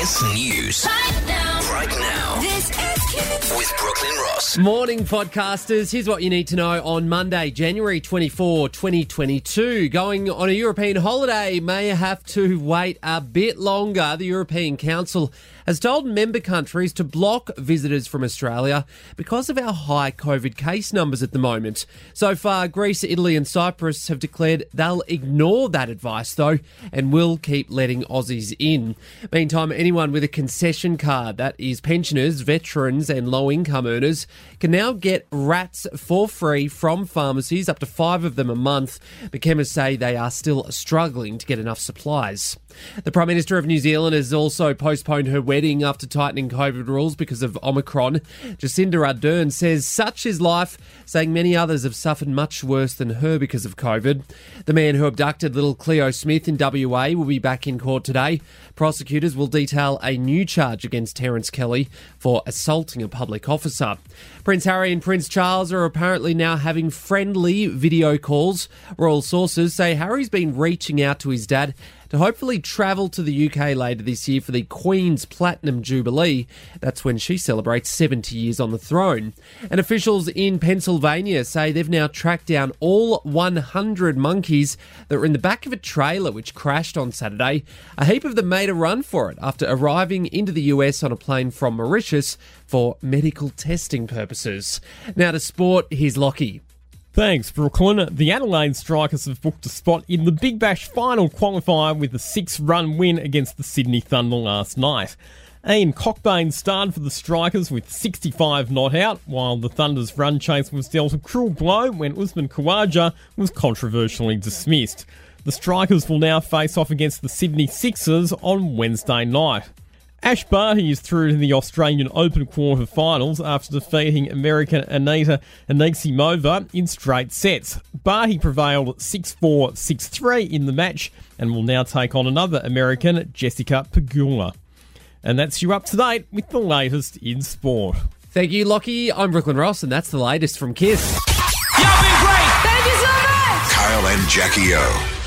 KIIS News. Right now. Right now. This is With Brooklyn Ross. Morning, podcasters. Here's what you need to know on Monday, January 24, 2022. Going on a European holiday may have to wait a bit longer. The European Council has told member countries to block visitors from Australia because of our high COVID case numbers at the moment. So far, Greece, Italy, and Cyprus have declared they'll ignore that advice, though, and will keep letting Aussies in. Meantime, anyone with a concession card, that is pensioners, veterans, and low income earners, can now get rats for free from pharmacies, up to five of them a month. But chemists say they are still struggling to get enough supplies. The Prime Minister of New Zealand has also postponed her wedding after tightening COVID rules because of Omicron. Jacinda Ardern says such is life, saying many others have suffered much worse than her because of COVID. The man who abducted little Cleo Smith in WA will be back in court today. Prosecutors will detail a new charge against Terence Kelly for assaulting a public officer. Prince Harry and Prince Charles are apparently now having friendly video calls. Royal sources say Harry's been reaching out to his dad to hopefully travel to the UK later this year for the Queen's Platinum Jubilee. That's when she celebrates 70 years on the throne. And officials in Pennsylvania say they've now tracked down all 100 monkeys that were in the back of a trailer which crashed on Saturday. A heap of them made a run for it after arriving into the US on a plane from Mauritius for medical testing purposes. Now to sport, here's Lockie. Thanks, Brooklyn. The Adelaide Strikers have booked a spot in the Big Bash final qualifier with a six run win against the Sydney Thunder last night. Ian Cockbain starred for the Strikers with 65 not out, while the Thunder's run chase was dealt a cruel blow when Usman Khawaja was controversially dismissed. The Strikers will now face off against the Sydney Sixers on Wednesday night. Ash Barty is through to the Australian Open quarterfinals after defeating American Anita Anisimova in straight sets. Barty prevailed 6 4 6 3 in the match and will now take on another American, Jessica Pegula. And that's you up to date with the latest in sport. Thank you, Lockie. I'm Brooklyn Ross, and that's the latest from KIIS. You've been great! Thank you so much. Kyle and Jackie O.